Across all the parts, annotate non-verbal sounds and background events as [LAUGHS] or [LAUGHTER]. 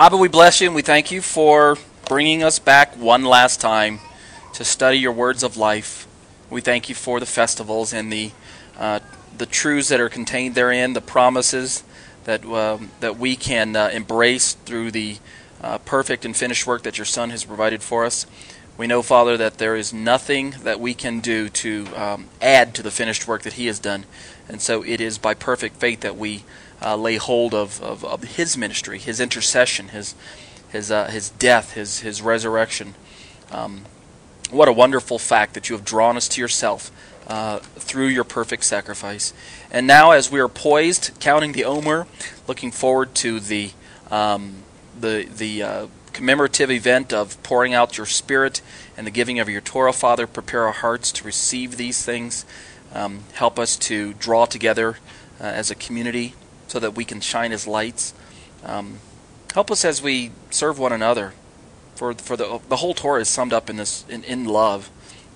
Abba, we bless you and we thank you for bringing us back one last time to study your words of life. We thank you for the festivals and the uh, the truths that are contained therein, the promises that um, that we can uh, embrace through the uh, perfect and finished work that your Son has provided for us. We know, Father, that there is nothing that we can do to um, add to the finished work that He has done, and so it is by perfect faith that we uh, lay hold of, of, of, his ministry, his intercession, his his uh, his death, his his resurrection. Um, what a wonderful fact that you have drawn us to yourself uh, through your perfect sacrifice. And now, as we are poised, counting the Omer, looking forward to the um, the the uh, commemorative event of pouring out your Spirit and the giving of your Torah, Father, prepare our hearts to receive these things. Um, help us to draw together uh, as a community so that we can shine as lights. Um, help us as we serve one another. For, for the, the whole Torah is summed up in this in, in love.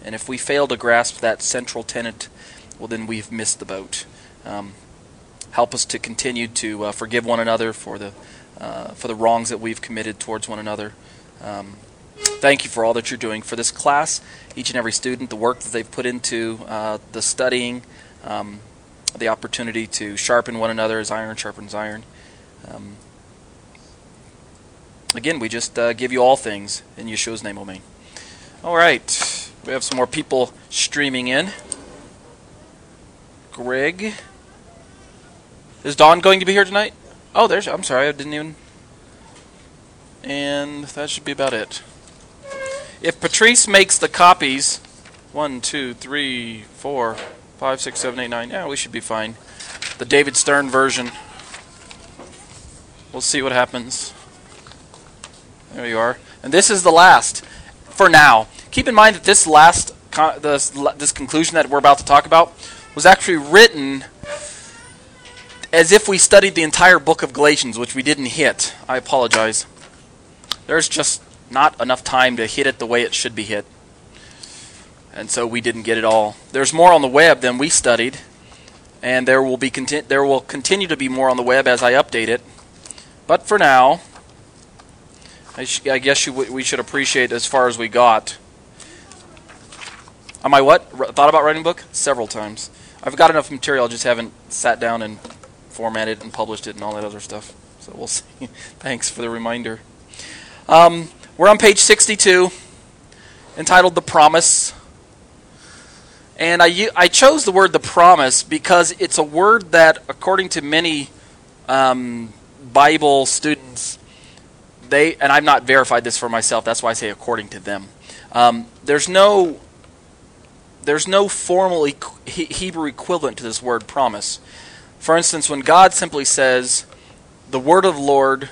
And if we fail to grasp that central tenet, well, then we've missed the boat. Um, help us to continue to uh, forgive one another for the uh, for the wrongs that we've committed towards one another. Um, thank you for all that you're doing for this class, each and every student, the work that they've put into uh, the studying. Um, the opportunity to sharpen one another as iron sharpens iron. Um, again, we just uh, give you all things in Yeshua's name, Amen. All right, we have some more people streaming in. Greg, is Dawn going to be here tonight? Oh, there's. I'm sorry, I didn't even. And that should be about it. If Patrice makes the copies, one, two, three, four. Five, six, seven, eight, nine. Yeah, we should be fine. The David Stern version. We'll see what happens. There you are. And this is the last for now. Keep in mind that this last this, this conclusion that we're about to talk about was actually written as if we studied the entire book of Galatians, which we didn't hit. I apologize. There's just not enough time to hit it the way it should be hit and so we didn't get it all. There's more on the web than we studied, and there will be there will continue to be more on the web as I update it. But for now, I, sh- I guess w- we should appreciate as far as we got. Am I what? R- thought about writing a book several times. I've got enough material, I just haven't sat down and formatted and published it and all that other stuff. So we'll see. [LAUGHS] Thanks for the reminder. Um, we're on page 62, entitled "The Promise." And I, I chose the word the promise because it's a word that, according to many um, Bible students, they, and I've not verified this for myself, that's why I say according to them. Um, there's no there's no formal Hebrew equivalent to this word promise. For instance, when God simply says, the word of the Lord,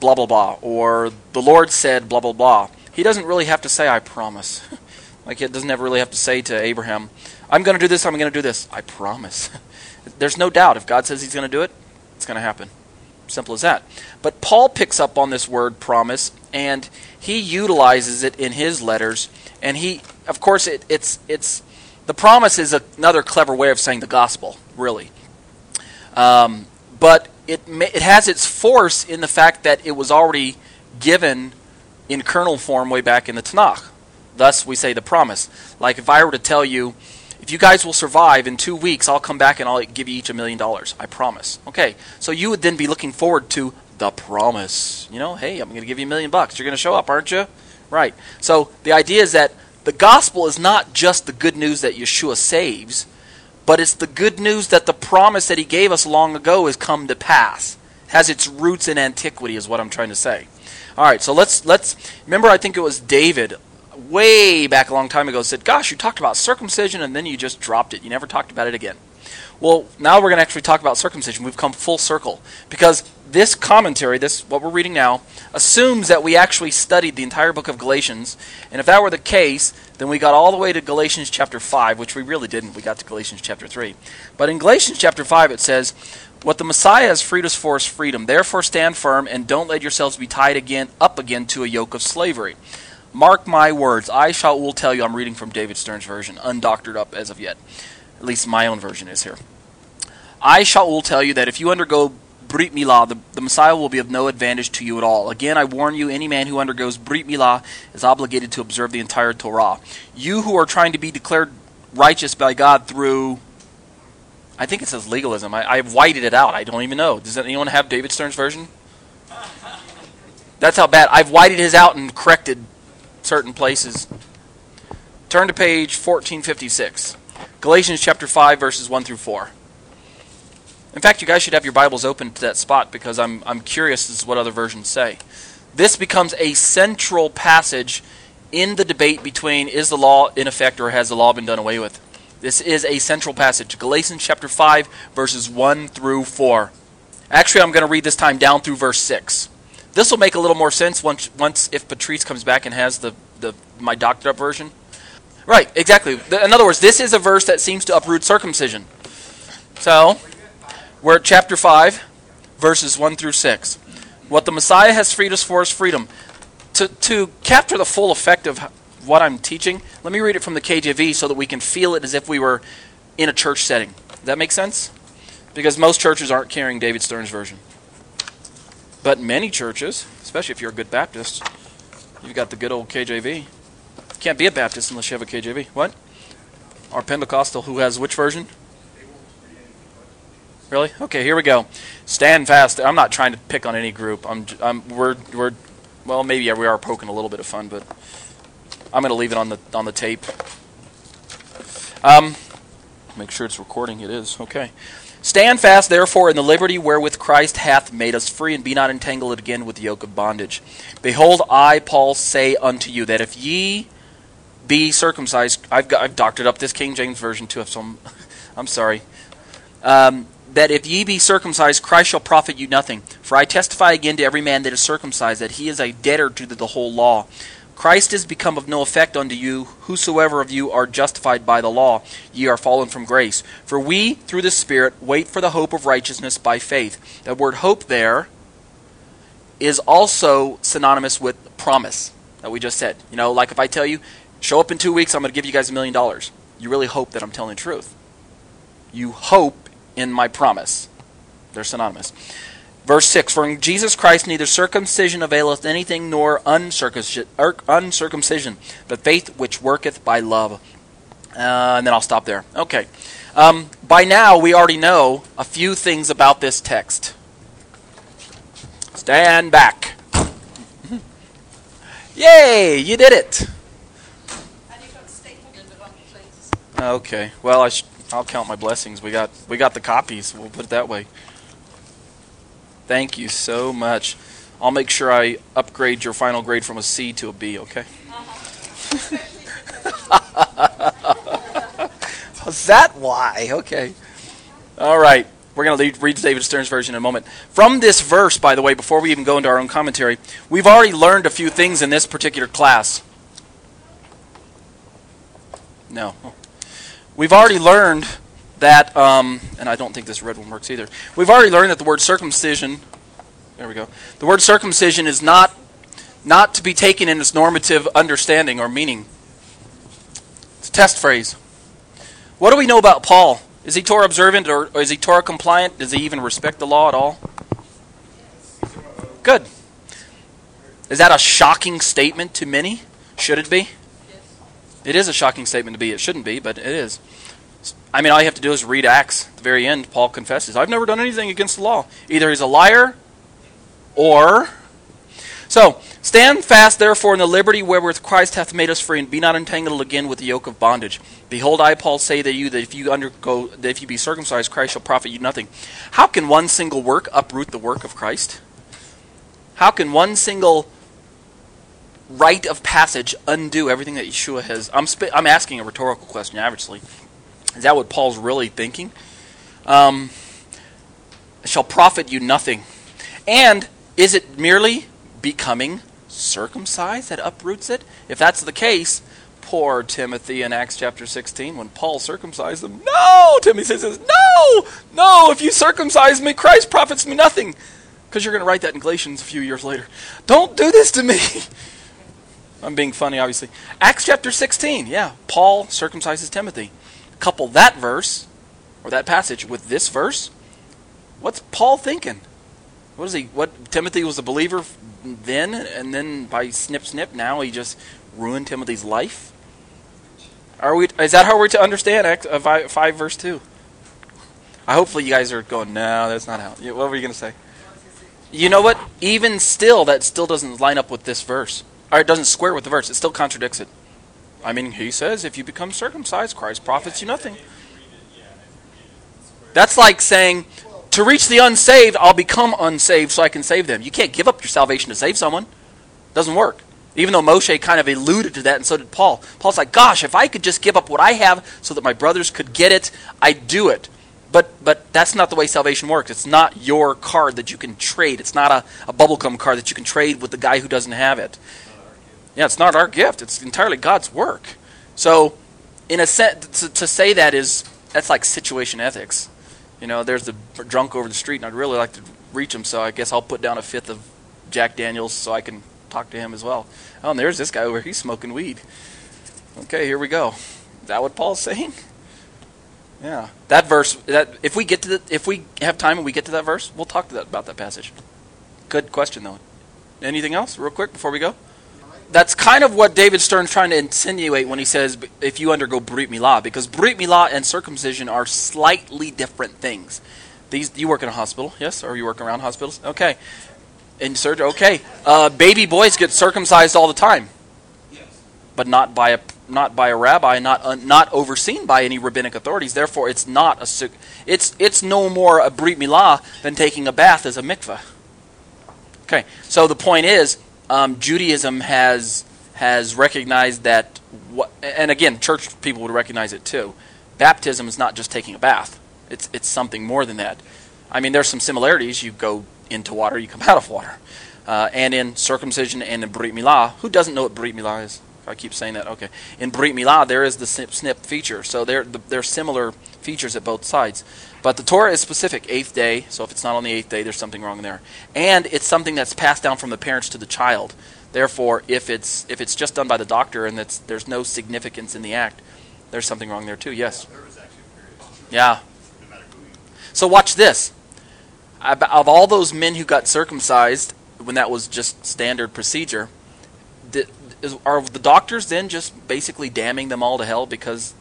blah, blah, blah, or the Lord said, blah, blah, blah, he doesn't really have to say, I promise. [LAUGHS] Like it doesn't ever really have to say to Abraham, I'm going to do this, I'm going to do this. I promise. [LAUGHS] There's no doubt. If God says he's going to do it, it's going to happen. Simple as that. But Paul picks up on this word promise and he utilizes it in his letters. And he, of course, it, it's, it's, the promise is another clever way of saying the gospel, really. Um, but it, it has its force in the fact that it was already given in kernel form way back in the Tanakh. Thus, we say the promise. Like if I were to tell you, if you guys will survive in two weeks, I'll come back and I'll give you each a million dollars. I promise. Okay, so you would then be looking forward to the promise. You know, hey, I'm going to give you a million bucks. You're going to show up, aren't you? Right. So the idea is that the gospel is not just the good news that Yeshua saves, but it's the good news that the promise that he gave us long ago has come to pass. It has its roots in antiquity is what I'm trying to say. All right, so let's let's remember I think it was David way back a long time ago said, "Gosh, you talked about circumcision and then you just dropped it. You never talked about it again." Well, now we're going to actually talk about circumcision. We've come full circle because this commentary, this what we're reading now, assumes that we actually studied the entire book of Galatians. And if that were the case, then we got all the way to Galatians chapter 5, which we really didn't. We got to Galatians chapter 3. But in Galatians chapter 5 it says, "What the Messiah has freed us for is freedom. Therefore stand firm and don't let yourselves be tied again up again to a yoke of slavery." Mark my words, I shall will tell you I'm reading from David Stern's version, undoctored up as of yet. At least my own version is here. I shall will tell you that if you undergo Brit Milah, the, the Messiah will be of no advantage to you at all. Again, I warn you, any man who undergoes Brit Milah is obligated to observe the entire Torah. You who are trying to be declared righteous by God through, I think it says legalism. I, I've whited it out. I don't even know. Does anyone have David Stern's version? That's how bad. I've whited his out and corrected certain places. Turn to page 1456. Galatians chapter 5, verses 1 through 4. In fact, you guys should have your Bibles open to that spot because I'm, I'm curious as to what other versions say. This becomes a central passage in the debate between is the law in effect or has the law been done away with. This is a central passage. Galatians chapter 5, verses 1 through 4. Actually, I'm going to read this time down through verse 6. This will make a little more sense once, once if Patrice comes back and has the, the my doctored up version. Right, exactly. In other words, this is a verse that seems to uproot circumcision. So, we're at chapter 5, verses 1 through 6. What the Messiah has freed us for is freedom. To, to capture the full effect of what I'm teaching, let me read it from the KJV so that we can feel it as if we were in a church setting. Does that make sense? Because most churches aren't carrying David Stern's version. But many churches, especially if you're a good Baptist, you've got the good old KJV. Can't be a Baptist unless you have a KJV. What? Our Pentecostal who has which version? Really? Okay, here we go. Stand fast. I'm not trying to pick on any group. I'm, I'm we're we're well, maybe we are poking a little bit of fun, but I'm going to leave it on the on the tape. Um, make sure it's recording. It is. Okay. Stand fast, therefore, in the liberty wherewith Christ hath made us free, and be not entangled again with the yoke of bondage. Behold, I, Paul, say unto you that if ye be circumcised, I've, got, I've doctored up this King James version too, so I'm, [LAUGHS] I'm sorry. Um, that if ye be circumcised, Christ shall profit you nothing. For I testify again to every man that is circumcised that he is a debtor to the whole law. Christ is become of no effect unto you, whosoever of you are justified by the law, ye are fallen from grace. For we, through the Spirit, wait for the hope of righteousness by faith. The word hope there is also synonymous with promise that we just said. You know, like if I tell you, show up in two weeks, I'm going to give you guys a million dollars. You really hope that I'm telling the truth. You hope in my promise. They're synonymous. Verse 6 For in Jesus Christ neither circumcision availeth anything nor uncircumcision, but faith which worketh by love. Uh, and then I'll stop there. Okay. Um, by now, we already know a few things about this text. Stand back. [LAUGHS] Yay! You did it! Okay. Well, I sh- I'll count my blessings. We got we got the copies. We'll put it that way. Thank you so much. I'll make sure I upgrade your final grade from a C to a B, okay? [LAUGHS] Was that why? Okay. All right. We're going to read David Stern's version in a moment. From this verse, by the way, before we even go into our own commentary, we've already learned a few things in this particular class. No. We've already learned that, um, and I don't think this red one works either. We've already learned that the word circumcision, there we go. The word circumcision is not not to be taken in its normative understanding or meaning. It's a test phrase. What do we know about Paul? Is he Torah observant or, or is he Torah compliant? Does he even respect the law at all? Good. Is that a shocking statement to many? Should it be? It is a shocking statement to be. It shouldn't be, but it is. I mean, all you have to do is read Acts. At the very end, Paul confesses, I've never done anything against the law. Either he's a liar or. So, stand fast, therefore, in the liberty wherewith Christ hath made us free, and be not entangled again with the yoke of bondage. Behold, I, Paul, say to you that if you undergo, that if you be circumcised, Christ shall profit you nothing. How can one single work uproot the work of Christ? How can one single rite of passage undo everything that Yeshua has? I'm, sp- I'm asking a rhetorical question, obviously. Is that what Paul's really thinking? Um, shall profit you nothing. And is it merely becoming circumcised that uproots it? If that's the case, poor Timothy in Acts chapter 16, when Paul circumcised him, no! Timothy says, no! No, if you circumcise me, Christ profits me nothing. Because you're going to write that in Galatians a few years later. Don't do this to me! [LAUGHS] I'm being funny, obviously. Acts chapter 16, yeah. Paul circumcises Timothy couple that verse or that passage with this verse, what's Paul thinking? What is he? What Timothy was a believer then, and then by snip snip now he just ruined Timothy's life. Are we? Is that how we're to understand Acts, uh, five, five verse two? I hopefully you guys are going. No, that's not how. What were you going to say? You know what? Even still, that still doesn't line up with this verse, or it doesn't square with the verse. It still contradicts it. I mean, he says, if you become circumcised, Christ profits you nothing. That's like saying, to reach the unsaved, I'll become unsaved so I can save them. You can't give up your salvation to save someone. It doesn't work. Even though Moshe kind of alluded to that, and so did Paul. Paul's like, gosh, if I could just give up what I have so that my brothers could get it, I'd do it. But but that's not the way salvation works. It's not your card that you can trade. It's not a, a bubblegum card that you can trade with the guy who doesn't have it. Yeah, it's not our gift. It's entirely God's work. So, in a sense, to, to say that is that's like situation ethics. You know, there's the drunk over the street, and I'd really like to reach him, so I guess I'll put down a fifth of Jack Daniels so I can talk to him as well. Oh, and there's this guy over here he's smoking weed. Okay, here we go. Is that what Paul's saying? Yeah, that verse. That if we get to the, if we have time and we get to that verse, we'll talk that about that passage. Good question though. Anything else, real quick, before we go? That's kind of what David Stern's trying to insinuate when he says if you undergo Brit Milah, because Brit Milah and circumcision are slightly different things. These you work in a hospital, yes, or you work around hospitals, okay? In surgery, okay. Uh, baby boys get circumcised all the time, yes. but not by a not by a rabbi, not uh, not overseen by any rabbinic authorities. Therefore, it's not a it's it's no more a Brit Milah than taking a bath as a mikveh. Okay, so the point is um, Judaism has has recognized that and again, church people would recognize it too. Baptism is not just taking a bath; it's it's something more than that. I mean, there's some similarities. You go into water, you come [LAUGHS] out of water, uh, and in circumcision and in Brit Milah. Who doesn't know what Brit Milah is? I keep saying that. Okay, in Brit Milah there is the snip snip feature, so there there are similar features at both sides. But the Torah is specific, eighth day. So if it's not on the eighth day, there's something wrong there. And it's something that's passed down from the parents to the child. Therefore, if it's if it's just done by the doctor and that's there's no significance in the act, there's something wrong there too. Yes. Yeah. So watch this. Of all those men who got circumcised when that was just standard procedure, are the doctors then just basically damning them all to hell because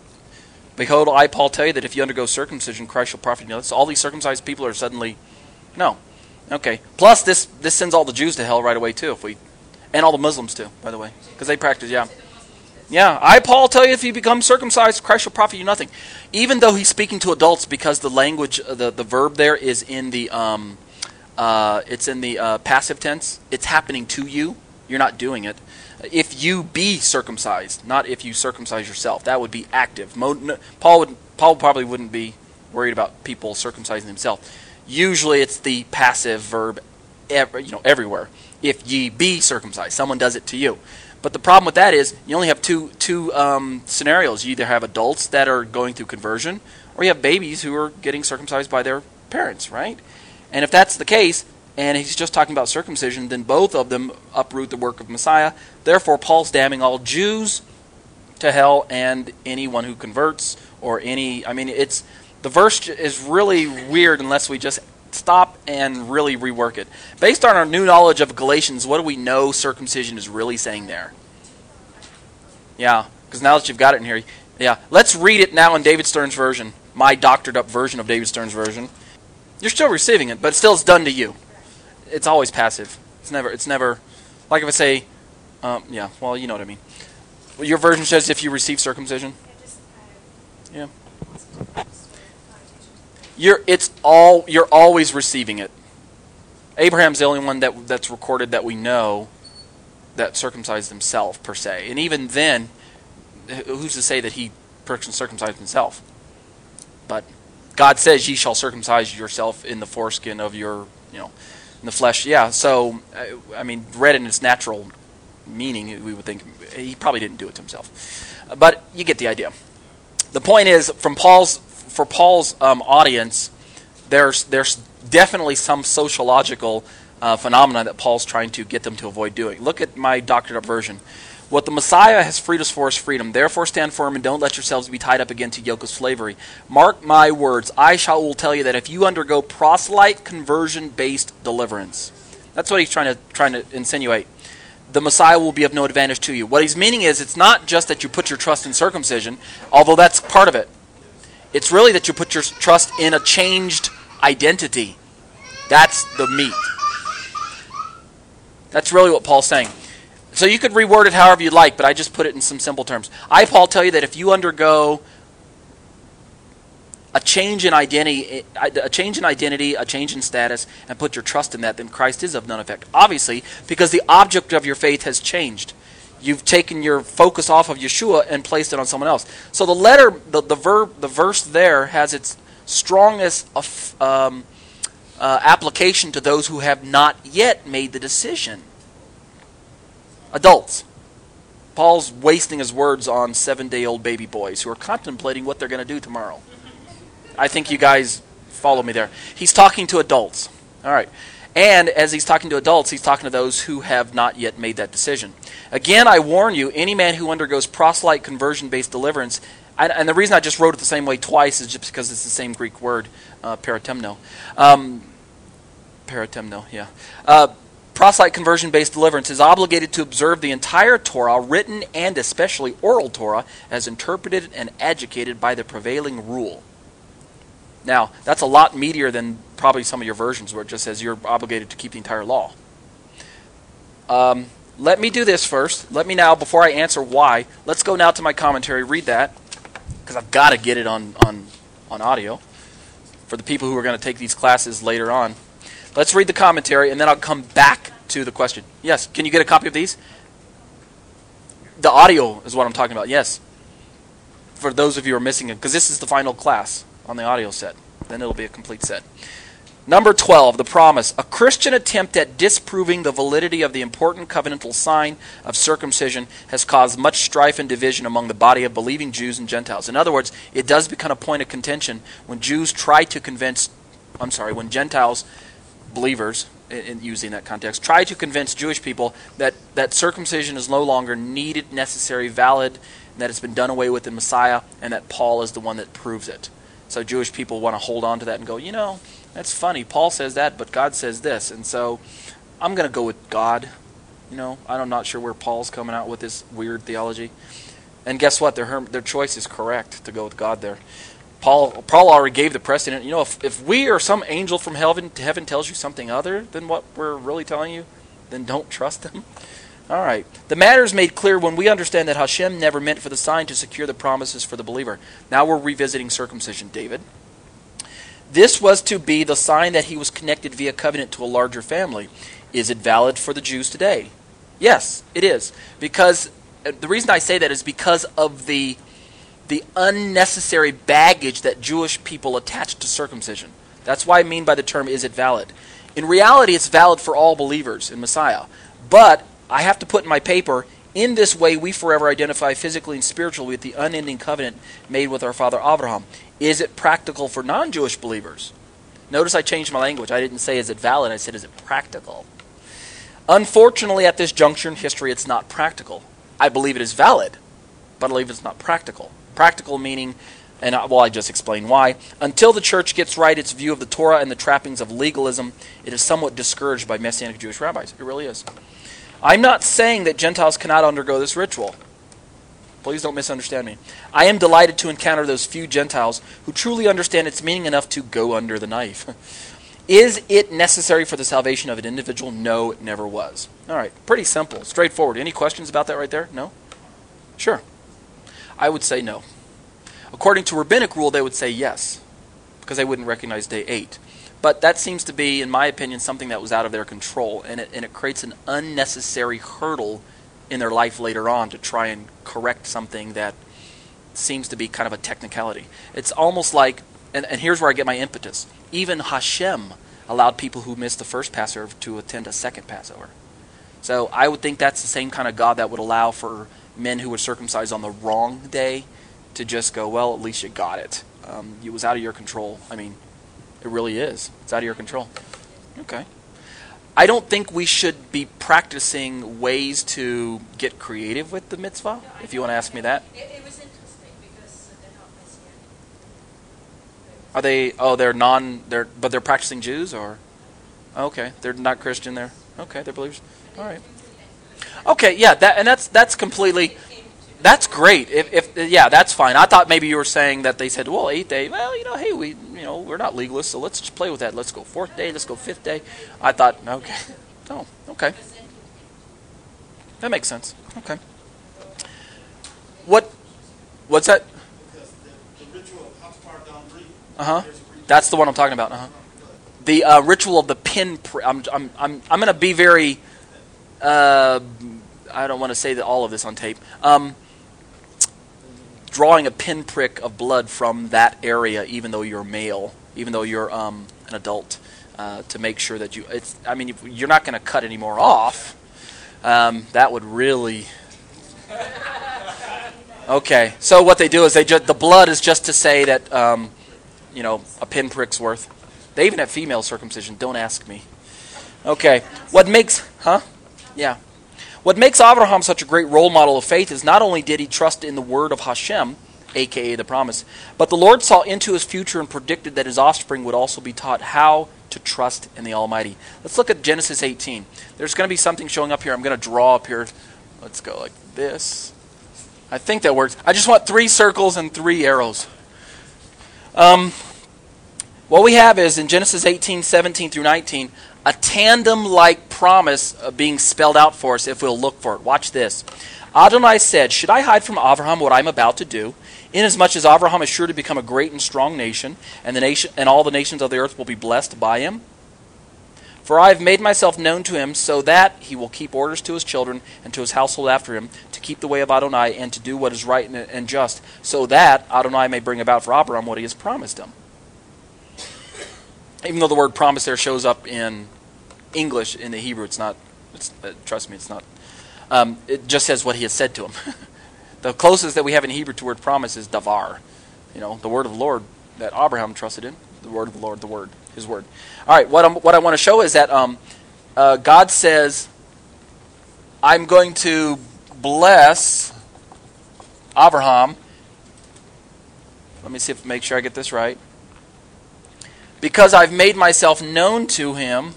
Behold, I, Paul, tell you that if you undergo circumcision, Christ shall profit you. So all these circumcised people are suddenly, no. Okay. Plus, this this sends all the Jews to hell right away too. If we, and all the Muslims too, by the way, because they practice. Yeah, yeah. I, Paul, tell you if you become circumcised, Christ shall profit you nothing. Even though he's speaking to adults, because the language, the the verb there is in the um, uh, it's in the uh, passive tense. It's happening to you. You're not doing it if you be circumcised, not if you circumcise yourself. That would be active. Paul would Paul probably wouldn't be worried about people circumcising themselves. Usually, it's the passive verb, you know, everywhere. If ye be circumcised, someone does it to you. But the problem with that is you only have two two um, scenarios. You either have adults that are going through conversion, or you have babies who are getting circumcised by their parents, right? And if that's the case, and he's just talking about circumcision, then both of them uproot the work of Messiah. Therefore, Paul's damning all Jews to hell and anyone who converts or any. I mean, it's the verse is really weird unless we just stop and really rework it. Based on our new knowledge of Galatians, what do we know circumcision is really saying there? Yeah, because now that you've got it in here, Yeah, let's read it now in David Stern's version, my doctored up version of David Stern's version. You're still receiving it, but still it's done to you. It's always passive. It's never. It's never. Like if I say, um, yeah. Well, you know what I mean. Well, your version says if you receive circumcision. Yeah. You're. It's all. You're always receiving it. Abraham's the only one that that's recorded that we know that circumcised himself per se, and even then, who's to say that he circumcised himself? But God says, "Ye shall circumcise yourself in the foreskin of your, you know, in the flesh." Yeah. So, I mean, read in its natural meaning, we would think he probably didn't do it to himself, but you get the idea. The point is, from Paul's for Paul's um, audience, there's there's definitely some sociological uh, phenomena that Paul's trying to get them to avoid doing. Look at my doctored up version. What the Messiah has freed us for is freedom. Therefore, stand firm and don't let yourselves be tied up again to yoke of slavery. Mark my words. I shall will tell you that if you undergo proselyte conversion based deliverance, that's what he's trying to trying to insinuate. The Messiah will be of no advantage to you. What he's meaning is it's not just that you put your trust in circumcision, although that's part of it. It's really that you put your trust in a changed identity. That's the meat. That's really what Paul's saying. So you could reword it however you'd like, but I just put it in some simple terms. I, Paul, tell you that if you undergo a change in identity, a change in identity, a change in status, and put your trust in that, then Christ is of none effect. Obviously, because the object of your faith has changed. You've taken your focus off of Yeshua and placed it on someone else. So the letter, the, the verb, the verse there has its strongest um, uh, application to those who have not yet made the decision. Adults. Paul's wasting his words on seven day old baby boys who are contemplating what they're going to do tomorrow. I think you guys follow me there. He's talking to adults. All right. And as he's talking to adults, he's talking to those who have not yet made that decision. Again, I warn you any man who undergoes proselyte conversion based deliverance, and the reason I just wrote it the same way twice is just because it's the same Greek word, uh, paratemno. Um, paratemno, yeah. Uh, proselyte conversion based deliverance is obligated to observe the entire Torah, written and especially oral Torah, as interpreted and educated by the prevailing rule. Now, that's a lot meatier than probably some of your versions where it just says you're obligated to keep the entire law. Um, let me do this first. Let me now, before I answer why, let's go now to my commentary, read that, because I've got to get it on, on, on audio for the people who are going to take these classes later on. Let's read the commentary, and then I'll come back to the question. Yes, can you get a copy of these? The audio is what I'm talking about, yes. For those of you who are missing it, because this is the final class on the audio set. Then it'll be a complete set. Number 12, the promise. A Christian attempt at disproving the validity of the important covenantal sign of circumcision has caused much strife and division among the body of believing Jews and Gentiles. In other words, it does become a point of contention when Jews try to convince, I'm sorry, when Gentiles, believers, in, using that context, try to convince Jewish people that, that circumcision is no longer needed, necessary, valid, that it's been done away with in Messiah, and that Paul is the one that proves it. So Jewish people want to hold on to that and go, you know, that's funny. Paul says that, but God says this. And so I'm going to go with God. You know, I'm not sure where Paul's coming out with this weird theology. And guess what? Their, their choice is correct to go with God there. Paul, Paul already gave the precedent. You know, if, if we or some angel from heaven, heaven tells you something other than what we're really telling you, then don't trust them. [LAUGHS] All right. The matter is made clear when we understand that Hashem never meant for the sign to secure the promises for the believer. Now we're revisiting circumcision, David. This was to be the sign that he was connected via covenant to a larger family. Is it valid for the Jews today? Yes, it is. Because uh, the reason I say that is because of the the unnecessary baggage that Jewish people attach to circumcision. That's why I mean by the term is it valid. In reality, it's valid for all believers in Messiah. But I have to put in my paper, in this way we forever identify physically and spiritually with the unending covenant made with our father Abraham. Is it practical for non Jewish believers? Notice I changed my language. I didn't say is it valid, I said is it practical. Unfortunately, at this juncture in history, it's not practical. I believe it is valid, but I believe it's not practical. Practical meaning, and I, well, I just explained why. Until the church gets right its view of the Torah and the trappings of legalism, it is somewhat discouraged by Messianic Jewish rabbis. It really is. I'm not saying that Gentiles cannot undergo this ritual. Please don't misunderstand me. I am delighted to encounter those few Gentiles who truly understand its meaning enough to go under the knife. [LAUGHS] Is it necessary for the salvation of an individual? No, it never was. All right, pretty simple, straightforward. Any questions about that right there? No? Sure. I would say no. According to rabbinic rule, they would say yes, because they wouldn't recognize day eight. But that seems to be, in my opinion, something that was out of their control, and it, and it creates an unnecessary hurdle in their life later on to try and correct something that seems to be kind of a technicality. It's almost like, and, and here's where I get my impetus. Even Hashem allowed people who missed the first Passover to attend a second Passover. So I would think that's the same kind of God that would allow for men who were circumcised on the wrong day to just go, well, at least you got it. Um, it was out of your control. I mean, it really is. It's out of your control. Okay. I don't think we should be practicing ways to get creative with the mitzvah, if you want to ask me that. It, it was interesting because they're not messianic. Are they? Oh, they're non. They're but they're practicing Jews, or okay, they're not Christian. They're okay. They're believers. All right. Okay, yeah, that and that's that's completely. That's great. If, if yeah, that's fine. I thought maybe you were saying that they said, well, eighth day. Well, you know, hey, we you know we're not legalists, so let's just play with that. Let's go fourth day. Let's go fifth day. I thought, okay, [LAUGHS] oh, okay, that makes sense. Okay. What? What's that? Uh huh. That's the one I'm talking about. Uh-huh. The uh, ritual of the pin. Pr- I'm I'm I'm I'm going to be very. Uh, I don't want to say that all of this on tape. Um, drawing a pinprick of blood from that area, even though you're male, even though you're um, an adult, uh, to make sure that you. It's. I mean, you're not going to cut any more off. Um, that would really. Okay, so what they do is they just the blood is just to say that um, you know a pinprick's worth. They even have female circumcision. Don't ask me. Okay, what makes huh? Yeah. What makes Abraham such a great role model of faith is not only did he trust in the word of Hashem, aka the promise, but the Lord saw into his future and predicted that his offspring would also be taught how to trust in the Almighty. Let's look at Genesis 18. There's going to be something showing up here. I'm going to draw up here. Let's go like this. I think that works. I just want three circles and three arrows. Um, what we have is in Genesis 18, 17 through 19, a tandem like promise being spelled out for us if we'll look for it. Watch this. Adonai said, Should I hide from Abraham what I'm about to do? Inasmuch as Abraham is sure to become a great and strong nation, and, the nation, and all the nations of the earth will be blessed by him. For I have made myself known to him, so that he will keep orders to his children and to his household after him, to keep the way of Adonai and to do what is right and just, so that Adonai may bring about for Abraham what he has promised him. Even though the word promise there shows up in English, in the Hebrew, it's not. It's, uh, trust me, it's not. Um, it just says what he has said to him. [LAUGHS] the closest that we have in Hebrew to word promise is davar. You know, the word of the Lord that Abraham trusted in. The word of the Lord, the word, his word. All right, what, I'm, what I want to show is that um, uh, God says, I'm going to bless Abraham. Let me see if make sure I get this right. Because I've made myself known to him.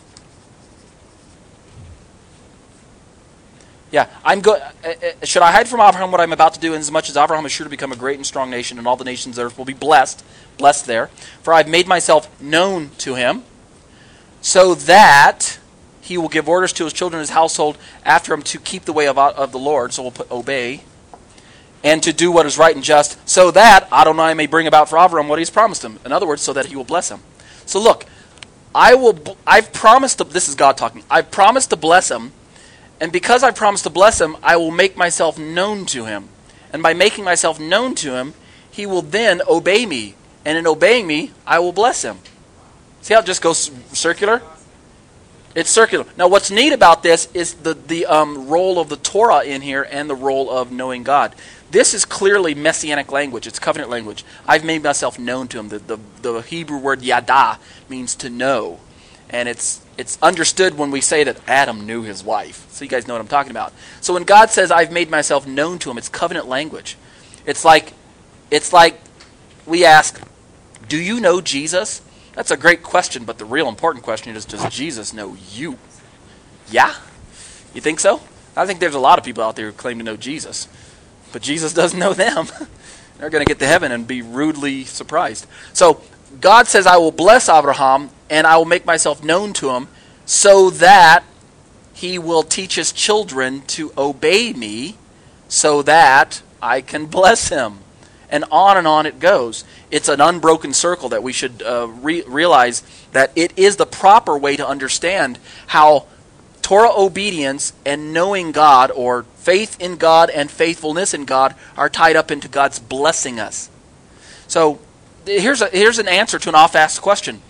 Yeah, I'm go- uh, uh, Should I hide from Abraham what I'm about to do, inasmuch as Abraham is sure to become a great and strong nation, and all the nations of the earth will be blessed, blessed there. For I've made myself known to him, so that he will give orders to his children his household after him to keep the way of, of the Lord. So we'll put obey, and to do what is right and just, so that Adonai may bring about for Abraham what he's promised him. In other words, so that he will bless him. So look, I will. I've promised. To, this is God talking. I've promised to bless him, and because I promised to bless him, I will make myself known to him. And by making myself known to him, he will then obey me, and in obeying me, I will bless him. See how it just goes circular? It's circular. Now, what's neat about this is the the um, role of the Torah in here and the role of knowing God. This is clearly messianic language. It's covenant language. I've made myself known to him. The, the, the Hebrew word yada means to know. And it's, it's understood when we say that Adam knew his wife. So you guys know what I'm talking about. So when God says, I've made myself known to him, it's covenant language. It's like, it's like we ask, Do you know Jesus? That's a great question, but the real important question is, Does Jesus know you? Yeah? You think so? I think there's a lot of people out there who claim to know Jesus. But Jesus doesn't know them. [LAUGHS] They're going to get to heaven and be rudely surprised. So God says, I will bless Abraham and I will make myself known to him so that he will teach his children to obey me so that I can bless him. And on and on it goes. It's an unbroken circle that we should uh, re- realize that it is the proper way to understand how Torah obedience and knowing God, or faith in God and faithfulness in God, are tied up into God's blessing us. So here's, a, here's an answer to an oft asked question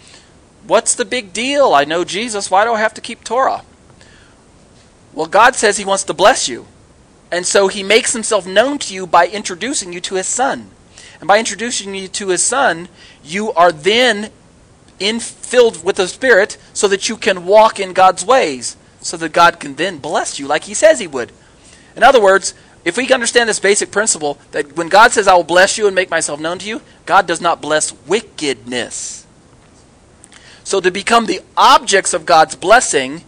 What's the big deal? I know Jesus. Why do I have to keep Torah? Well, God says He wants to bless you. And so He makes Himself known to you by introducing you to His Son. And by introducing you to His Son, you are then in, filled with the Spirit so that you can walk in God's ways, so that God can then bless you like He says He would. In other words, if we understand this basic principle that when God says, I will bless you and make myself known to you, God does not bless wickedness. So to become the objects of God's blessing,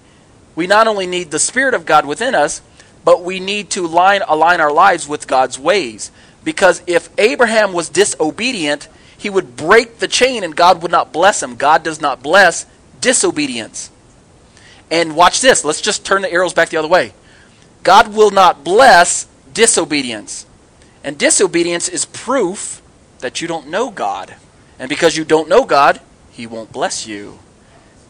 we not only need the Spirit of God within us, but we need to line, align our lives with God's ways. Because if Abraham was disobedient, he would break the chain and God would not bless him. God does not bless disobedience. And watch this. Let's just turn the arrows back the other way. God will not bless disobedience. And disobedience is proof that you don't know God. And because you don't know God, He won't bless you.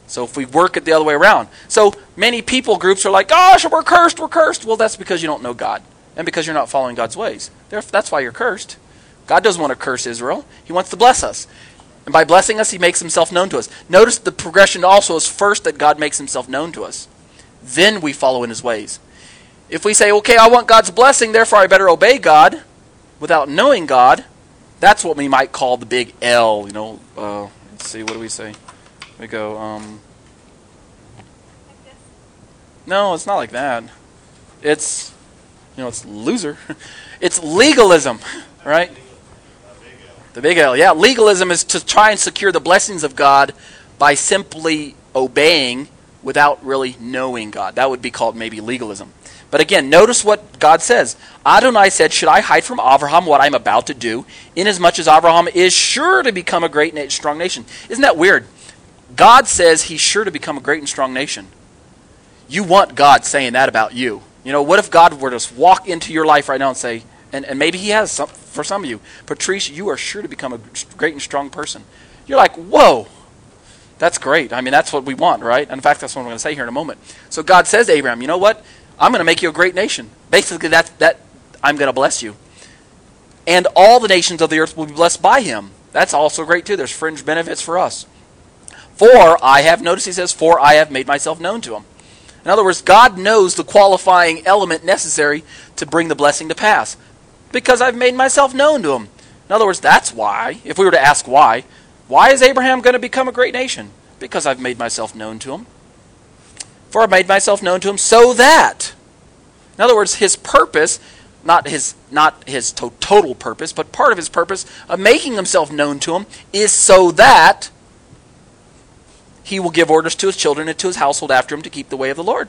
So if we work it the other way around. So many people groups are like, gosh, we're cursed, we're cursed. Well, that's because you don't know God. And because you're not following God's ways. That's why you're cursed. God doesn't want to curse Israel. He wants to bless us. And by blessing us, he makes himself known to us. Notice the progression also is first that God makes himself known to us. Then we follow in his ways. If we say, okay, I want God's blessing, therefore I better obey God, without knowing God, that's what we might call the big L. You know, uh, let's see, what do we say? We go, um, no, it's not like that. It's, you know, it's loser. [LAUGHS] it's legalism, right? The big L. Yeah, legalism is to try and secure the blessings of God by simply obeying without really knowing God. That would be called maybe legalism. But again, notice what God says. Adonai said, Should I hide from Abraham what I'm about to do, inasmuch as Abraham is sure to become a great and strong nation? Isn't that weird? God says he's sure to become a great and strong nation. You want God saying that about you. You know, what if God were to walk into your life right now and say, and, and maybe he has some, for some of you, Patrice, you are sure to become a great and strong person. You're like, whoa, that's great. I mean, that's what we want, right? And in fact, that's what I'm going to say here in a moment. So God says to Abraham, you know what? I'm going to make you a great nation. Basically, that, that I'm going to bless you. And all the nations of the earth will be blessed by him. That's also great, too. There's fringe benefits for us. For I have, noticed he says, for I have made myself known to him. In other words, God knows the qualifying element necessary to bring the blessing to pass. Because I've made myself known to him. In other words, that's why, if we were to ask why, why is Abraham going to become a great nation? Because I've made myself known to him. For I made myself known to him so that. In other words, his purpose, not his not his to- total purpose, but part of his purpose of making himself known to him is so that he will give orders to his children and to his household after him to keep the way of the Lord.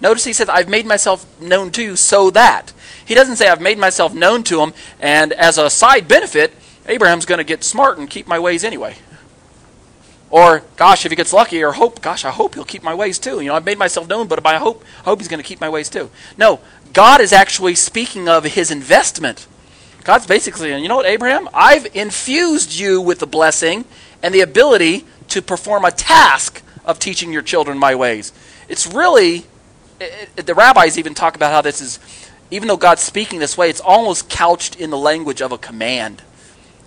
Notice he says, I've made myself known to you so that. He doesn't say, I've made myself known to him, and as a side benefit, Abraham's going to get smart and keep my ways anyway. Or, gosh, if he gets lucky, or hope, gosh, I hope he'll keep my ways too. You know, I've made myself known, but I hope, I hope he's going to keep my ways too. No, God is actually speaking of his investment. God's basically you know what, Abraham? I've infused you with the blessing and the ability to perform a task of teaching your children my ways. It's really, it, it, the rabbis even talk about how this is, even though God's speaking this way, it's almost couched in the language of a command.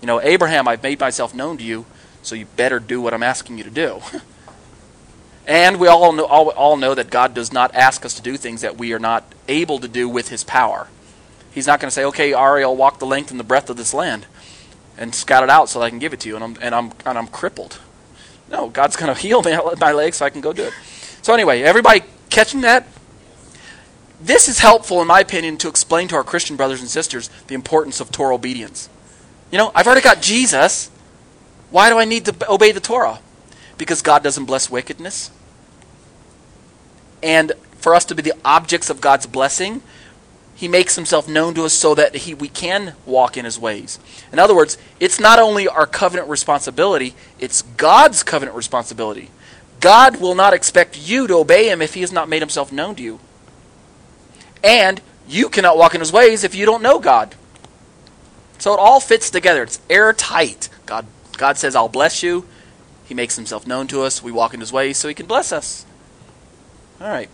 You know, Abraham, I've made myself known to you, so you better do what I'm asking you to do. [LAUGHS] and we all know, all, all know that God does not ask us to do things that we are not able to do with his power. He's not going to say, okay, Ariel, walk the length and the breadth of this land and scout it out so I can give it to you, and I'm, and I'm, and I'm crippled. No, God's going [LAUGHS] to heal my legs so I can go do it. So, anyway, everybody catching that? This is helpful, in my opinion, to explain to our Christian brothers and sisters the importance of Torah obedience. You know, I've already got Jesus. Why do I need to obey the Torah? Because God doesn't bless wickedness. And for us to be the objects of God's blessing, he makes himself known to us so that he, we can walk in his ways. In other words, it's not only our covenant responsibility, it's God's covenant responsibility. God will not expect you to obey him if he has not made himself known to you. And you cannot walk in his ways if you don't know God. So it all fits together. It's airtight. God, God says, I'll bless you. He makes himself known to us. We walk in his ways so he can bless us. All right.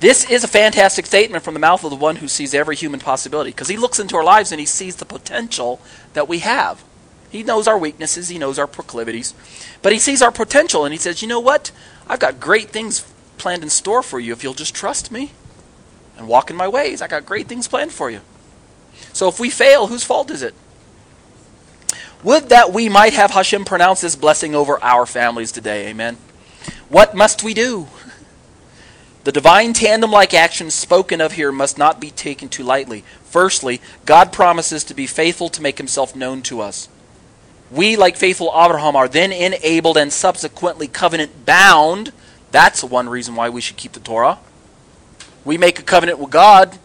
This is a fantastic statement from the mouth of the one who sees every human possibility because he looks into our lives and he sees the potential that we have. He knows our weaknesses, he knows our proclivities, but he sees our potential and he says, You know what? I've got great things planned in store for you if you'll just trust me and walk in my ways. I got great things planned for you. So if we fail, whose fault is it? Would that we might have Hashem pronounce this blessing over our families today. Amen. What must we do? The divine tandem like actions spoken of here must not be taken too lightly. Firstly, God promises to be faithful to make himself known to us. We, like faithful Abraham, are then enabled and subsequently covenant bound. That's one reason why we should keep the Torah. We make a covenant with God,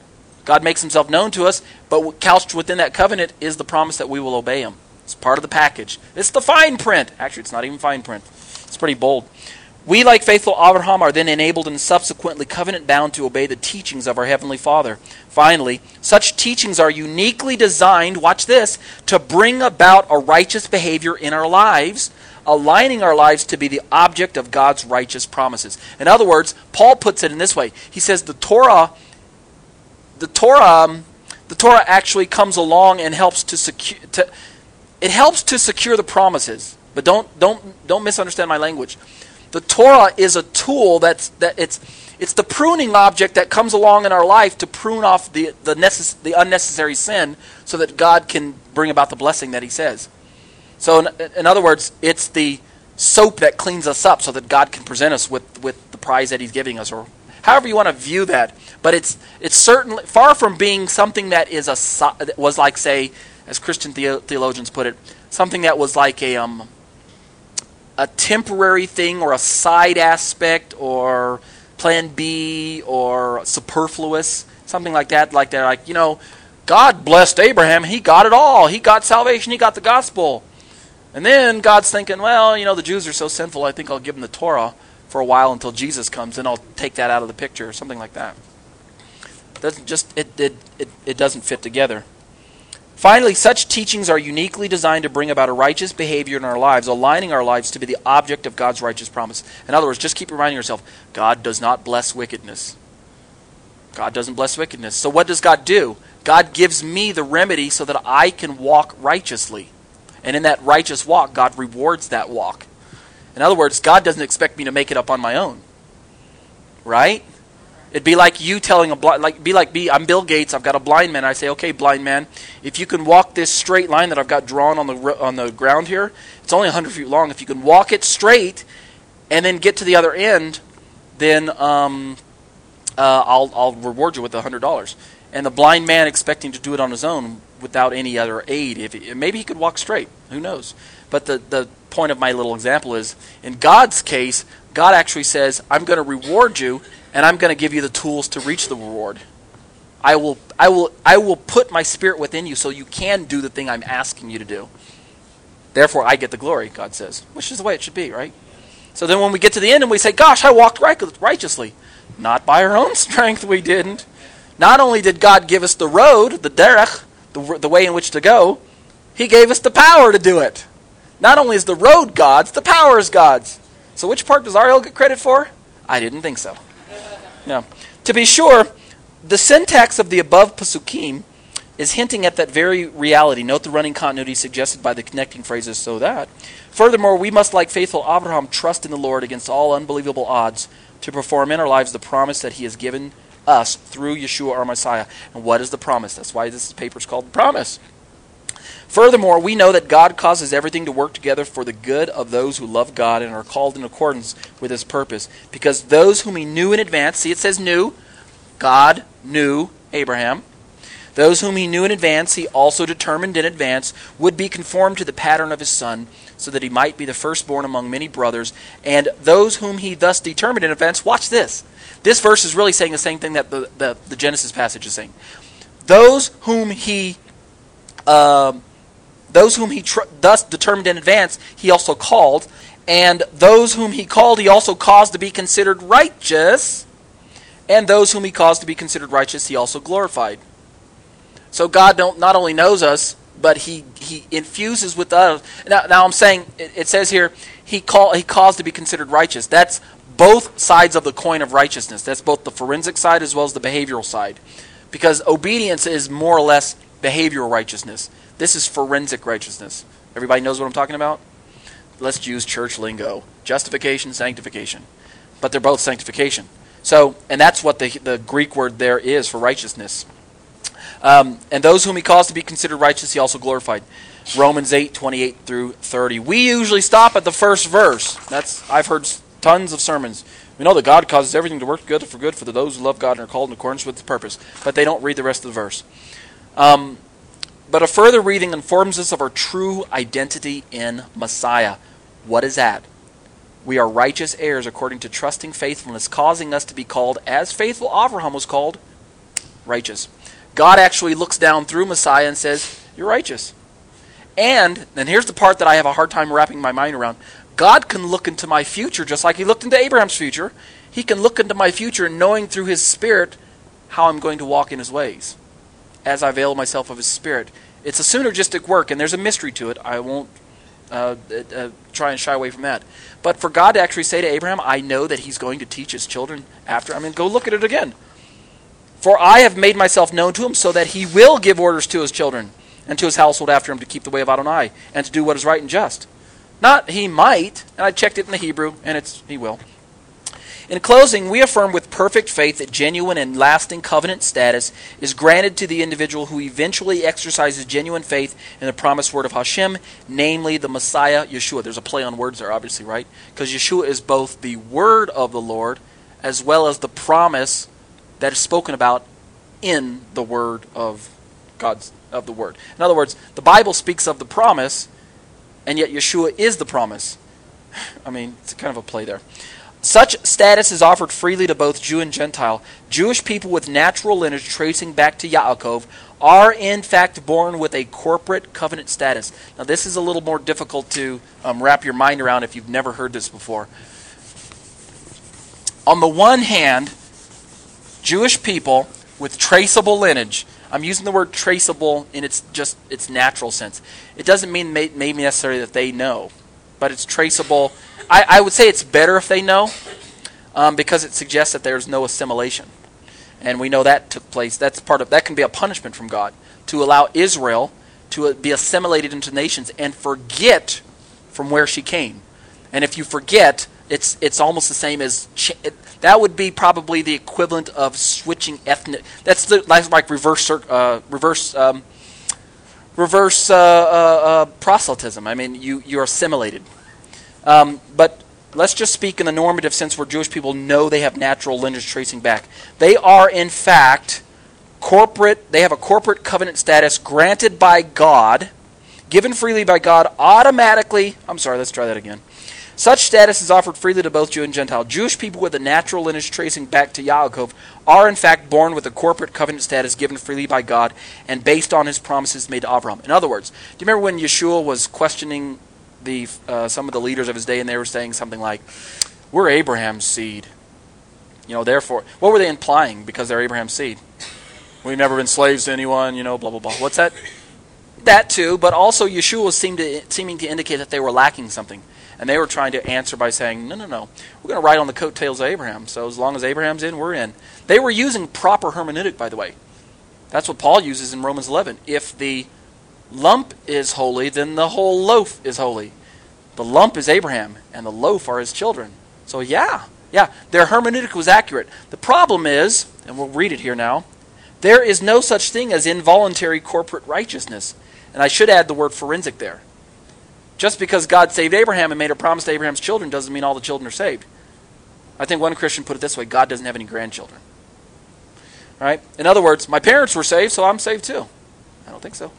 God makes himself known to us, but couched within that covenant is the promise that we will obey him. It's part of the package. It's the fine print. Actually, it's not even fine print, it's pretty bold. We, like faithful Abraham, are then enabled and subsequently covenant bound to obey the teachings of our Heavenly Father. Finally, such teachings are uniquely designed, watch this, to bring about a righteous behavior in our lives, aligning our lives to be the object of God's righteous promises. In other words, Paul puts it in this way. He says the Torah, the Torah, um, the Torah actually comes along and helps to secure, to, it helps to secure the promises. But don't don't don't misunderstand my language the Torah is a tool that's that it's it's the pruning object that comes along in our life to prune off the the, necess- the unnecessary sin so that God can bring about the blessing that he says. So in, in other words, it's the soap that cleans us up so that God can present us with with the prize that he's giving us or however you want to view that. But it's it's certainly far from being something that is a was like say as Christian theologians put it, something that was like a um a temporary thing or a side aspect or plan B or superfluous, something like that, like that, like, you know, God blessed Abraham, he got it all. He got salvation, he got the gospel. And then God's thinking, well, you know, the Jews are so sinful, I think I'll give them the Torah for a while until Jesus comes, and I'll take that out of the picture, or something like that. Doesn't just it, it, it, it doesn't fit together. Finally, such teachings are uniquely designed to bring about a righteous behavior in our lives, aligning our lives to be the object of God's righteous promise. In other words, just keep reminding yourself God does not bless wickedness. God doesn't bless wickedness. So, what does God do? God gives me the remedy so that I can walk righteously. And in that righteous walk, God rewards that walk. In other words, God doesn't expect me to make it up on my own. Right? It'd be like you telling a blind, like be like me. I'm Bill Gates. I've got a blind man. I say, okay, blind man, if you can walk this straight line that I've got drawn on the on the ground here, it's only 100 feet long. If you can walk it straight, and then get to the other end, then um, uh, I'll I'll reward you with hundred dollars. And the blind man expecting to do it on his own without any other aid, if maybe he could walk straight. Who knows? But the the point of my little example is, in God's case, God actually says, "I'm going to reward you." and I'm going to give you the tools to reach the reward. I will, I will, I will put my spirit within you so you can do the thing I'm asking you to do. Therefore, I get the glory, God says, which is the way it should be, right? So then when we get to the end and we say, Gosh, I walked righteously. Not by our own [LAUGHS] strength, we didn't. Not only did God give us the road, the derech, the, the way in which to go, He gave us the power to do it. Not only is the road God's, the power is God's. So which part does Ariel get credit for? I didn't think so. Now, to be sure, the syntax of the above pasukim is hinting at that very reality. Note the running continuity suggested by the connecting phrases so that. Furthermore, we must, like faithful Abraham, trust in the Lord against all unbelievable odds to perform in our lives the promise that he has given us through Yeshua our Messiah. And what is the promise? That's why this paper is called the promise. Furthermore, we know that God causes everything to work together for the good of those who love God and are called in accordance with his purpose. Because those whom he knew in advance, see it says knew, God knew Abraham. Those whom he knew in advance, he also determined in advance would be conformed to the pattern of his son, so that he might be the firstborn among many brothers. And those whom he thus determined in advance, watch this. This verse is really saying the same thing that the, the, the Genesis passage is saying. those whom he um, those whom he tr- thus determined in advance, he also called, and those whom he called, he also caused to be considered righteous, and those whom he caused to be considered righteous, he also glorified. So God don't, not only knows us, but he, he infuses with us. Now, now I'm saying, it, it says here, he, call, he caused to be considered righteous. That's both sides of the coin of righteousness. That's both the forensic side as well as the behavioral side. Because obedience is more or less behavioral righteousness. This is forensic righteousness. Everybody knows what I'm talking about? Let's use church lingo justification, sanctification. But they're both sanctification. So, and that's what the, the Greek word there is for righteousness. Um, and those whom he caused to be considered righteous, he also glorified. Romans 8, 28 through 30. We usually stop at the first verse. That's I've heard tons of sermons. We know that God causes everything to work good for good for those who love God and are called in accordance with His purpose. But they don't read the rest of the verse. Um, but a further reading informs us of our true identity in Messiah. What is that? We are righteous heirs according to trusting faithfulness, causing us to be called, as faithful Abraham was called, righteous. God actually looks down through Messiah and says, You're righteous. And, and here's the part that I have a hard time wrapping my mind around God can look into my future just like He looked into Abraham's future. He can look into my future knowing through His Spirit how I'm going to walk in His ways as I avail myself of His Spirit. It's a synergistic work, and there's a mystery to it. I won't uh, uh, try and shy away from that. But for God to actually say to Abraham, I know that He's going to teach His children after, I mean, go look at it again. For I have made myself known to him so that he will give orders to his children and to his household after him to keep the way of Adonai and to do what is right and just. Not he might, and I checked it in the Hebrew, and it's he will. In closing, we affirm with perfect faith that genuine and lasting covenant status is granted to the individual who eventually exercises genuine faith in the promised word of Hashem, namely the Messiah, Yeshua. There's a play on words there, obviously, right? Because Yeshua is both the word of the Lord as well as the promise that is spoken about in the word of God's of the word. In other words, the Bible speaks of the promise, and yet Yeshua is the promise. [LAUGHS] I mean, it's kind of a play there. Such status is offered freely to both Jew and Gentile. Jewish people with natural lineage tracing back to Yaakov are in fact born with a corporate covenant status. Now, this is a little more difficult to um, wrap your mind around if you've never heard this before. On the one hand, Jewish people with traceable lineage. I'm using the word traceable in its just its natural sense. It doesn't mean maybe necessarily that they know, but it's traceable. I, I would say it's better if they know, um, because it suggests that there's no assimilation, and we know that took place. That's part of that can be a punishment from God to allow Israel to be assimilated into nations and forget from where she came. And if you forget, it's it's almost the same as ch- it, that would be probably the equivalent of switching ethnic. That's the, like reverse uh, reverse um, reverse uh, uh, uh, proselytism. I mean, you you're assimilated. Um, but let's just speak in the normative sense, where Jewish people know they have natural lineage tracing back. They are in fact corporate. They have a corporate covenant status granted by God, given freely by God, automatically. I'm sorry. Let's try that again such status is offered freely to both Jew and Gentile. Jewish people with a natural lineage tracing back to Yaakov are in fact born with a corporate covenant status given freely by God and based on his promises made to Abraham. In other words, do you remember when Yeshua was questioning the uh, some of the leaders of his day and they were saying something like, "We're Abraham's seed." You know, therefore, what were they implying because they're Abraham's seed? We've never been slaves to anyone, you know, blah blah blah. What's that? That too, but also Yeshua seemed to, seeming to indicate that they were lacking something. And they were trying to answer by saying, no, no, no. We're going to ride on the coattails of Abraham. So as long as Abraham's in, we're in. They were using proper hermeneutic, by the way. That's what Paul uses in Romans 11. If the lump is holy, then the whole loaf is holy. The lump is Abraham, and the loaf are his children. So, yeah, yeah, their hermeneutic was accurate. The problem is, and we'll read it here now, there is no such thing as involuntary corporate righteousness. And I should add the word forensic there. Just because God saved Abraham and made a promise to Abraham's children doesn't mean all the children are saved. I think one Christian put it this way God doesn't have any grandchildren. Right? In other words, my parents were saved, so I'm saved too. I don't think so.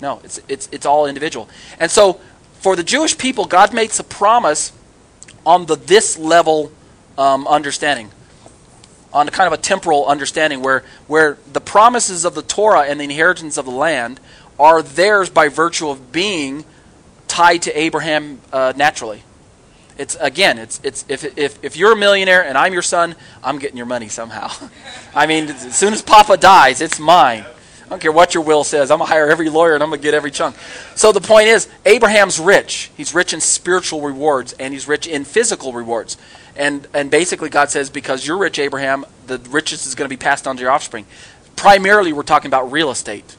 No, it's, it's, it's all individual. And so, for the Jewish people, God makes a promise on the this level um, understanding. on a kind of a temporal understanding where, where the promises of the Torah and the inheritance of the land are theirs by virtue of being tied to Abraham uh, naturally. It's again, it's it's if, if if you're a millionaire and I'm your son, I'm getting your money somehow. [LAUGHS] I mean, as soon as Papa dies, it's mine. I don't care what your will says. I'm gonna hire every lawyer and I'm gonna get every chunk. So the point is, Abraham's rich. He's rich in spiritual rewards and he's rich in physical rewards. And and basically, God says, because you're rich, Abraham, the riches is going to be passed on to your offspring. Primarily, we're talking about real estate,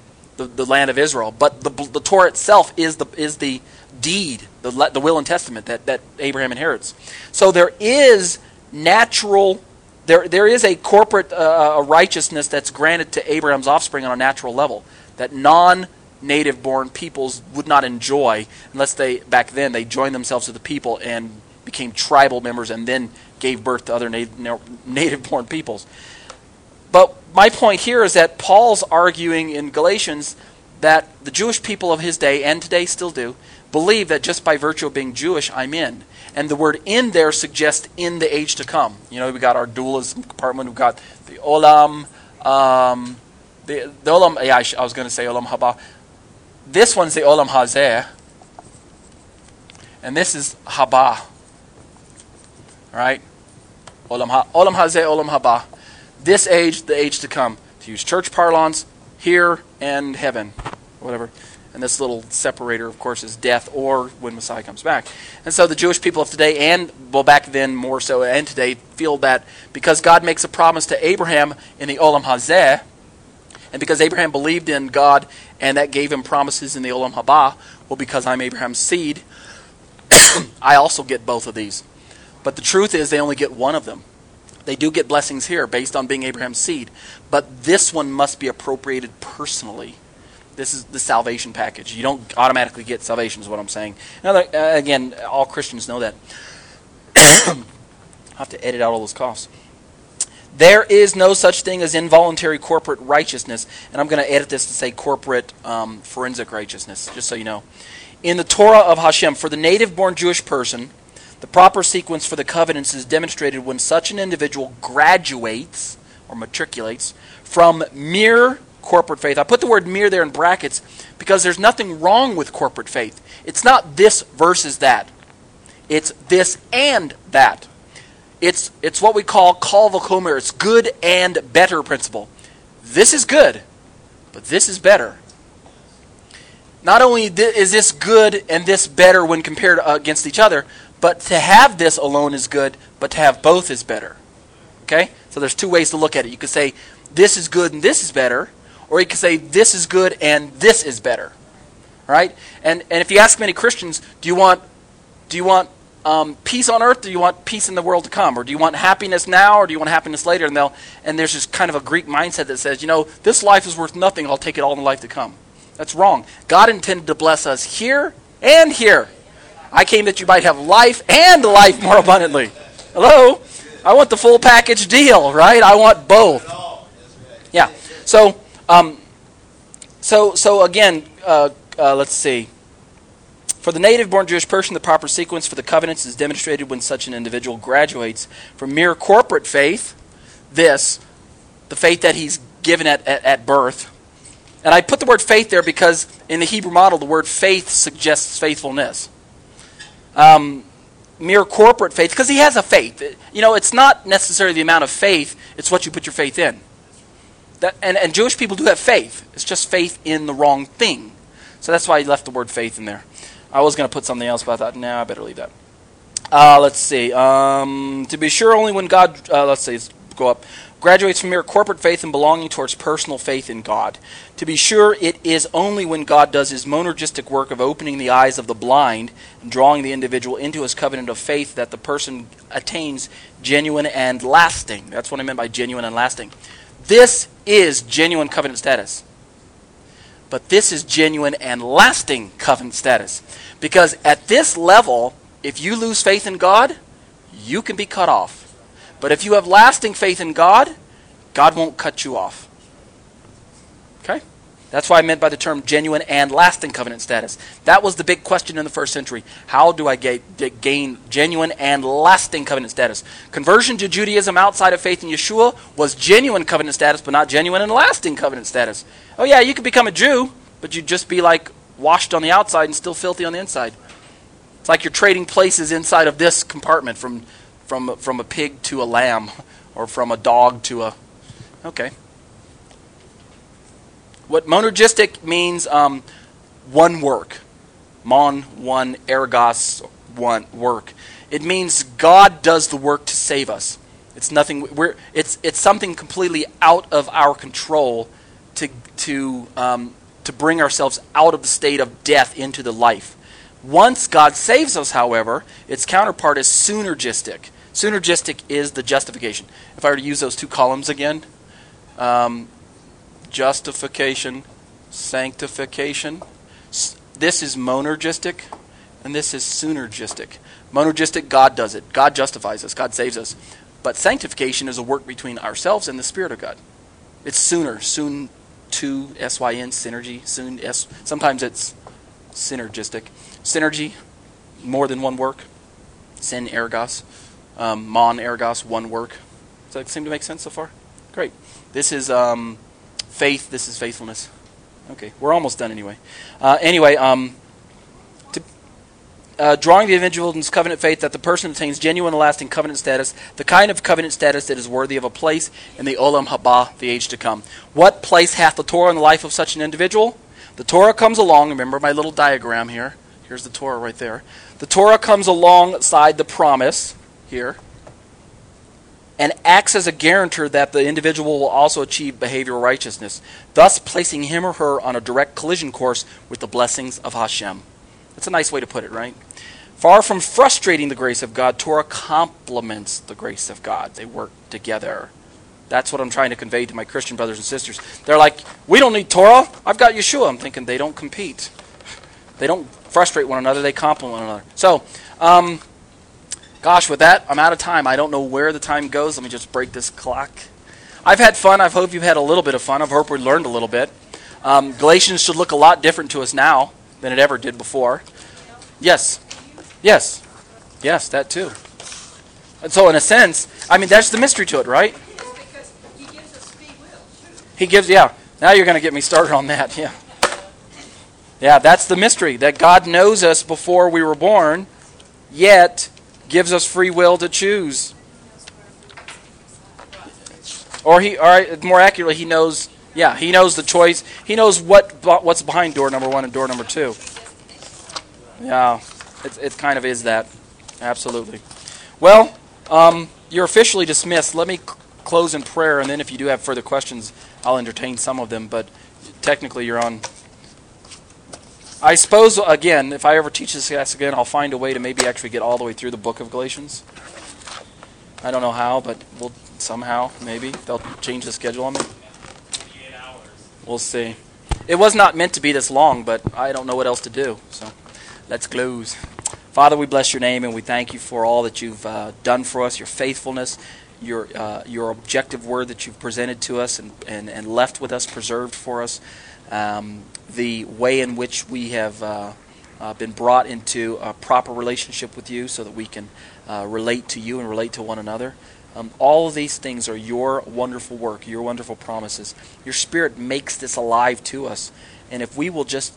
the, the land of Israel. But the, the Torah itself is the is the deed, the, the will and testament that, that Abraham inherits. So there is natural, there, there is a corporate uh, a righteousness that's granted to Abraham's offspring on a natural level that non native born peoples would not enjoy unless they, back then, they joined themselves to the people and became tribal members and then gave birth to other native born peoples. But my point here is that Paul's arguing in Galatians that the Jewish people of his day, and today still do, believe that just by virtue of being Jewish, I'm in. And the word in there suggests in the age to come. You know, we got our dualism compartment, we've got the Olam, um, the, the Olam, yeah, I, sh- I was going to say Olam Haba. This one's the Olam Hazeh, and this is Haba. Right? Olam, ha- Olam Hazeh, Olam Haba. This age, the age to come. To use church parlance, here and heaven. Whatever. And this little separator, of course, is death or when Messiah comes back. And so the Jewish people of today, and well, back then more so, and today, feel that because God makes a promise to Abraham in the Olam Hazeh, and because Abraham believed in God and that gave him promises in the Olam Haba, well, because I'm Abraham's seed, [COUGHS] I also get both of these. But the truth is, they only get one of them. They do get blessings here based on being Abraham's seed, but this one must be appropriated personally this is the salvation package. You don't automatically get salvation, is what I'm saying. Now, uh, again, all Christians know that. [COUGHS] I have to edit out all those costs. There is no such thing as involuntary corporate righteousness, and I'm going to edit this to say corporate um, forensic righteousness, just so you know. In the Torah of Hashem, for the native born Jewish person, the proper sequence for the covenants is demonstrated when such an individual graduates or matriculates from mere corporate faith. I put the word mere there in brackets because there's nothing wrong with corporate faith. It's not this versus that. It's this and that. It's, it's what we call kal vachomer. It's good and better principle. This is good, but this is better. Not only is this good and this better when compared uh, against each other, but to have this alone is good, but to have both is better. Okay? So there's two ways to look at it. You could say this is good and this is better, or you could say, this is good and this is better. Right? And, and if you ask many Christians, do you want, do you want um, peace on earth, do you want peace in the world to come? Or do you want happiness now, or do you want happiness later? And, they'll, and there's this kind of a Greek mindset that says, you know, this life is worth nothing, I'll take it all in the life to come. That's wrong. God intended to bless us here and here. I came that you might have life and life more abundantly. Hello? I want the full package deal, right? I want both. Yeah. So um, so, so again, uh, uh, let's see. For the native born Jewish person, the proper sequence for the covenants is demonstrated when such an individual graduates from mere corporate faith, this, the faith that he's given at, at, at birth. And I put the word faith there because in the Hebrew model, the word faith suggests faithfulness. Um, mere corporate faith, because he has a faith. You know, it's not necessarily the amount of faith, it's what you put your faith in. That, and, and Jewish people do have faith. It's just faith in the wrong thing. So that's why he left the word faith in there. I was going to put something else, but I thought, no, nah, I better leave that. Uh, let's see. Um, to be sure, only when God, uh, let's see, let's go up, graduates from mere corporate faith and belonging towards personal faith in God. To be sure, it is only when God does his monergistic work of opening the eyes of the blind and drawing the individual into his covenant of faith that the person attains genuine and lasting. That's what I meant by genuine and lasting. This is genuine covenant status. But this is genuine and lasting covenant status. Because at this level, if you lose faith in God, you can be cut off. But if you have lasting faith in God, God won't cut you off. Okay? That's what I meant by the term genuine and lasting covenant status. That was the big question in the first century. How do I gain genuine and lasting covenant status? Conversion to Judaism outside of faith in Yeshua was genuine covenant status, but not genuine and lasting covenant status. Oh, yeah, you could become a Jew, but you'd just be like washed on the outside and still filthy on the inside. It's like you're trading places inside of this compartment from, from, from a pig to a lamb or from a dog to a. Okay. What monergistic means um, one work. Mon, one, ergos, one work. It means God does the work to save us. It's nothing. We're, it's, it's something completely out of our control to, to, um, to bring ourselves out of the state of death into the life. Once God saves us, however, its counterpart is synergistic. Synergistic is the justification. If I were to use those two columns again, um, justification, sanctification. This is monergistic, and this is synergistic. Monergistic, God does it. God justifies us. God saves us. But sanctification is a work between ourselves and the Spirit of God. It's sooner, soon to S Y N synergy. Soon S. Sometimes it's synergistic. Synergy, more than one work. Sin ergos, um, mon ergos, one work. Does that seem to make sense so far? Great. This is um, faith, this is faithfulness. Okay, we're almost done anyway. Uh, anyway, um, to, uh, drawing the individual's covenant faith that the person attains genuine and lasting covenant status, the kind of covenant status that is worthy of a place in the Olam Haba, the age to come. What place hath the Torah in the life of such an individual? The Torah comes along, remember my little diagram here. Here's the Torah right there. The Torah comes alongside the promise here and acts as a guarantor that the individual will also achieve behavioral righteousness, thus placing him or her on a direct collision course with the blessings of Hashem. That's a nice way to put it, right? Far from frustrating the grace of God, Torah complements the grace of God. They work together. That's what I'm trying to convey to my Christian brothers and sisters. They're like, we don't need Torah. I've got Yeshua. I'm thinking they don't compete. They don't frustrate one another. They complement one another. So, um, Gosh, with that, I'm out of time. I don't know where the time goes. Let me just break this clock. I've had fun. I hope you've had a little bit of fun. I hope we learned a little bit. Um, Galatians should look a lot different to us now than it ever did before. Yes. Yes. Yes, that too. And so, in a sense, I mean, that's the mystery to it, right? Because he gives us free will. He gives, yeah. Now you're going to get me started on that, yeah. Yeah, that's the mystery that God knows us before we were born, yet gives us free will to choose. Or he, or more accurately, he knows. Yeah, he knows the choice. He knows what what's behind door number one and door number two. Yeah, it, it kind of is that. Absolutely. Well, um, you're officially dismissed. Let me close in prayer, and then if you do have further questions, I'll entertain some of them. But technically, you're on I suppose, again, if I ever teach this class again, I'll find a way to maybe actually get all the way through the book of Galatians. I don't know how, but we'll somehow, maybe. They'll change the schedule on me. We'll see. It was not meant to be this long, but I don't know what else to do. So let's close. Father, we bless your name and we thank you for all that you've uh, done for us, your faithfulness, your uh, your objective word that you've presented to us and, and, and left with us, preserved for us um, the way in which we have uh, uh, been brought into a proper relationship with you so that we can uh, relate to you and relate to one another. Um, all of these things are your wonderful work, your wonderful promises. Your Spirit makes this alive to us, and if we will just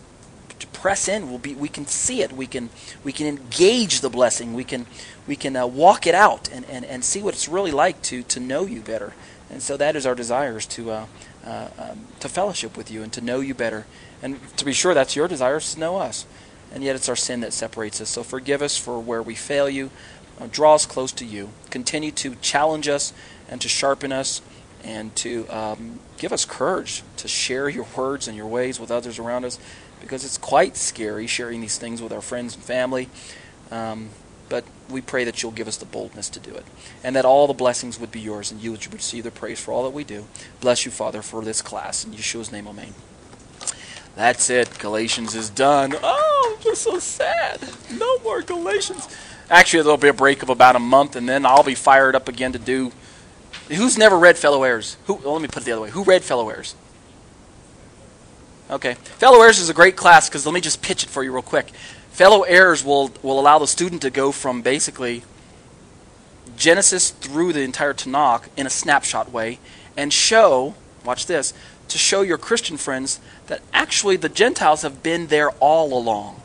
press in, we'll be, we can see it. We can we can engage the blessing. We can we can uh, walk it out and, and, and see what it's really like to to know you better. And so that is our desires to uh, um, to fellowship with you and to know you better. And to be sure, that's your desire is to know us. And yet it's our sin that separates us. So forgive us for where we fail you. Uh, draw us close to you. Continue to challenge us and to sharpen us and to um, give us courage to share your words and your ways with others around us because it's quite scary sharing these things with our friends and family. Um, but we pray that you'll give us the boldness to do it. And that all the blessings would be yours and you would receive the praise for all that we do. Bless you, Father, for this class. In Yeshua's name, amen. That's it. Galatians is done. Oh, I'm so sad. No more Galatians. Actually, there'll be a break of about a month, and then I'll be fired up again to do. Who's never read Fellow Heirs? Who? Well, let me put it the other way. Who read Fellow Heirs? Okay. Fellow heirs is a great class because let me just pitch it for you real quick. Fellow heirs will, will allow the student to go from basically Genesis through the entire Tanakh in a snapshot way and show, watch this, to show your Christian friends that actually the Gentiles have been there all along.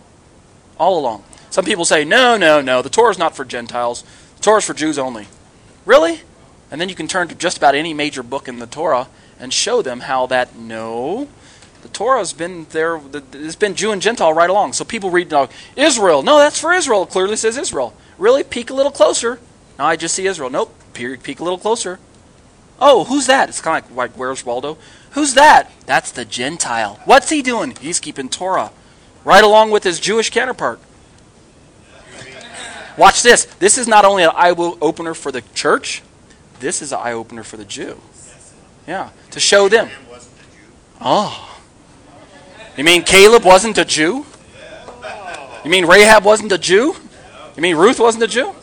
All along. Some people say, no, no, no, the Torah is not for Gentiles. The Torah is for Jews only. Really? And then you can turn to just about any major book in the Torah and show them how that, no, the Torah has been there, it's been Jew and Gentile right along. So people read, Israel. No, that's for Israel. It clearly says Israel. Really? Peek a little closer. No, I just see Israel. Nope. Peek a little closer. Oh, who's that? It's kind of like, like Where's Waldo? Who's that? That's the Gentile. What's he doing? He's keeping Torah. Right along with his Jewish counterpart. Watch this. This is not only an eye opener for the church, this is an eye opener for the Jew. Yeah, to show them. Oh. You mean Caleb wasn't a Jew? You mean Rahab wasn't a Jew? You mean Ruth wasn't a Jew?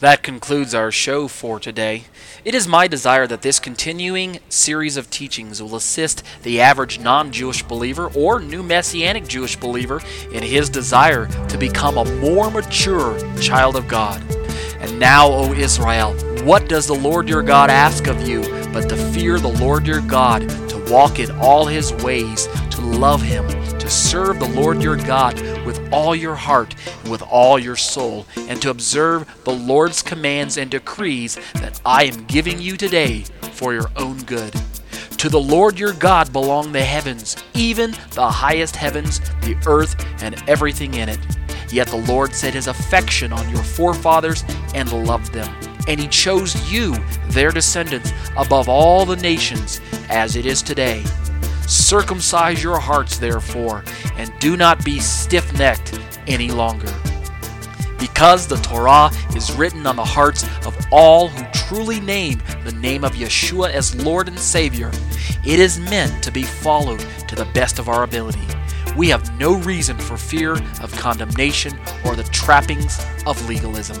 That concludes our show for today. It is my desire that this continuing series of teachings will assist the average non Jewish believer or new Messianic Jewish believer in his desire to become a more mature child of God. And now, O Israel, what does the Lord your God ask of you but to fear the Lord your God, to walk in all his ways, to love him, to serve the Lord your God with all your heart and with all your soul, and to observe the Lord's commands and decrees that I am giving you today for your own good. To the Lord your God belong the heavens, even the highest heavens, the earth, and everything in it. Yet the Lord set his affection on your forefathers and loved them. And he chose you, their descendants, above all the nations, as it is today. Circumcise your hearts, therefore, and do not be stiff necked any longer. Because the Torah is written on the hearts of all who truly name the name of Yeshua as Lord and Savior, it is meant to be followed to the best of our ability. We have no reason for fear of condemnation or the trappings of legalism.